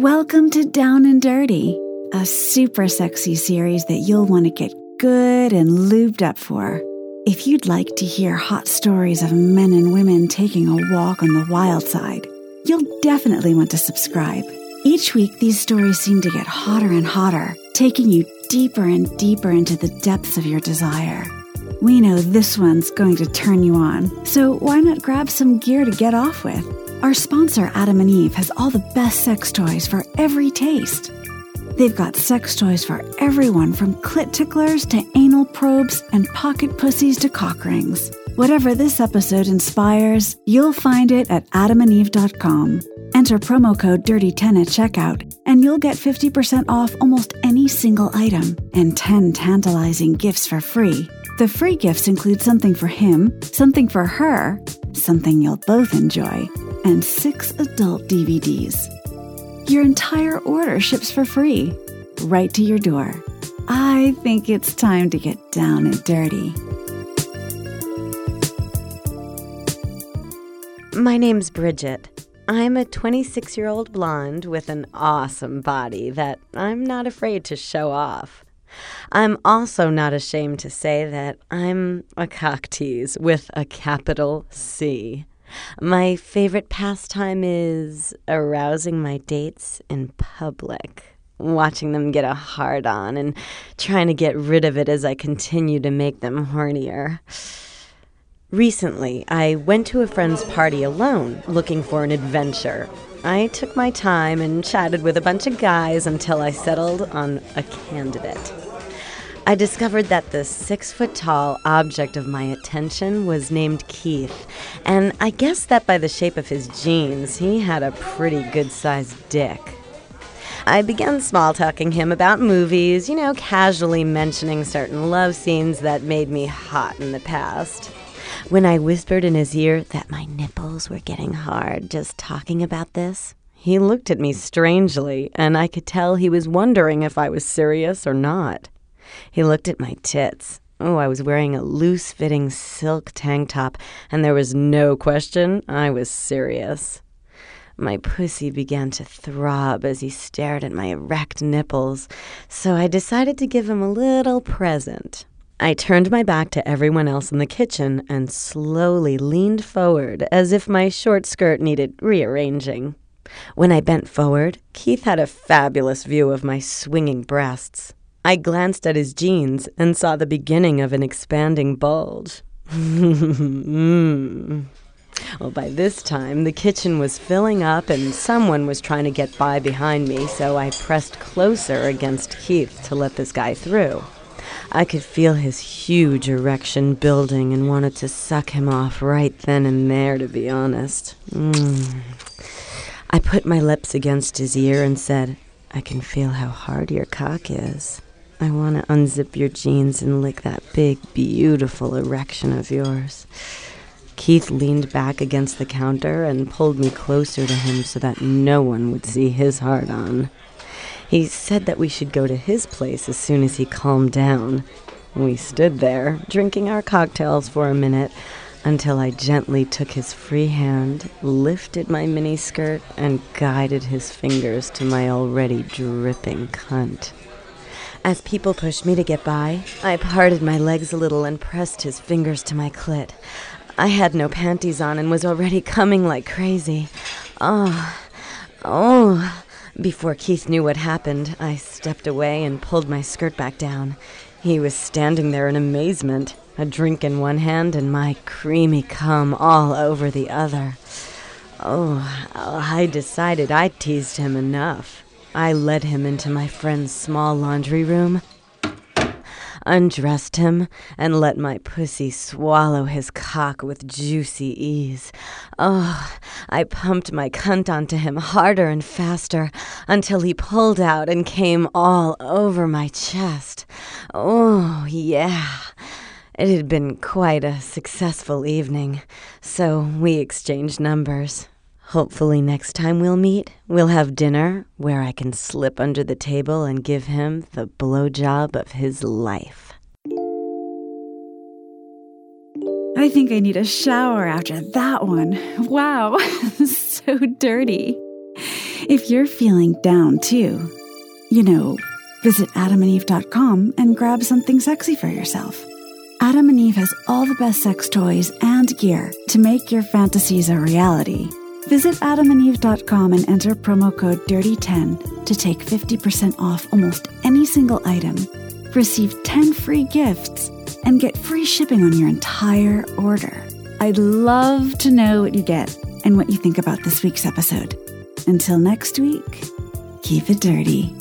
Welcome to Down and Dirty, a super sexy series that you'll want to get good and lubed up for. If you'd like to hear hot stories of men and women taking a walk on the wild side, you'll definitely want to subscribe. Each week, these stories seem to get hotter and hotter, taking you deeper and deeper into the depths of your desire. We know this one's going to turn you on, so why not grab some gear to get off with? Our sponsor, Adam and Eve, has all the best sex toys for every taste. They've got sex toys for everyone from clit ticklers to anal probes and pocket pussies to cock rings. Whatever this episode inspires, you'll find it at adamandeve.com. Enter promo code DIRTY10 at checkout, and you'll get 50% off almost any single item and 10 tantalizing gifts for free. The free gifts include something for him, something for her, something you'll both enjoy, and six adult DVDs. Your entire order ships for free, right to your door. I think it's time to get down and dirty. My name's Bridget. I'm a 26 year old blonde with an awesome body that I'm not afraid to show off. I'm also not ashamed to say that I'm a cock tease with a capital C. My favorite pastime is arousing my dates in public, watching them get a hard on and trying to get rid of it as I continue to make them hornier. Recently, I went to a friend's party alone, looking for an adventure. I took my time and chatted with a bunch of guys until I settled on a candidate. I discovered that the six foot tall object of my attention was named Keith, and I guessed that by the shape of his jeans, he had a pretty good sized dick. I began small talking him about movies, you know, casually mentioning certain love scenes that made me hot in the past. When I whispered in his ear that my nipples were getting hard just talking about this, he looked at me strangely, and I could tell he was wondering if I was serious or not. He looked at my tits. Oh, I was wearing a loose fitting silk tank top, and there was no question I was serious. My pussy began to throb as he stared at my erect nipples, so I decided to give him a little present. I turned my back to everyone else in the kitchen and slowly leaned forward as if my short skirt needed rearranging. When I bent forward, Keith had a fabulous view of my swinging breasts. I glanced at his jeans and saw the beginning of an expanding bulge. mm. Well, by this time, the kitchen was filling up and someone was trying to get by behind me, so I pressed closer against Keith to let this guy through. I could feel his huge erection building and wanted to suck him off right then and there, to be honest. Mm. I put my lips against his ear and said, I can feel how hard your cock is. I want to unzip your jeans and lick that big, beautiful erection of yours. Keith leaned back against the counter and pulled me closer to him so that no one would see his hard on. He said that we should go to his place as soon as he calmed down. We stood there, drinking our cocktails for a minute, until I gently took his free hand, lifted my mini skirt, and guided his fingers to my already dripping cunt. As people pushed me to get by, I parted my legs a little and pressed his fingers to my clit. I had no panties on and was already coming like crazy. Ah, oh, oh. Before Keith knew what happened, I stepped away and pulled my skirt back down. He was standing there in amazement, a drink in one hand and my creamy cum all over the other. Oh, I decided I'd teased him enough. I led him into my friend's small laundry room undressed him, and let my pussy swallow his cock with juicy ease. Oh, I pumped my cunt onto him harder and faster until he pulled out and came all over my chest. Oh, yeah. It had been quite a successful evening, so we exchanged numbers. Hopefully, next time we'll meet, we'll have dinner where I can slip under the table and give him the blowjob of his life. I think I need a shower after that one. Wow, so dirty. If you're feeling down too, you know, visit adamandeve.com and grab something sexy for yourself. Adam and Eve has all the best sex toys and gear to make your fantasies a reality. Visit adamandeve.com and enter promo code DIRTY10 to take 50% off almost any single item. Receive 10 free gifts and get free shipping on your entire order. I'd love to know what you get and what you think about this week's episode. Until next week, keep it dirty.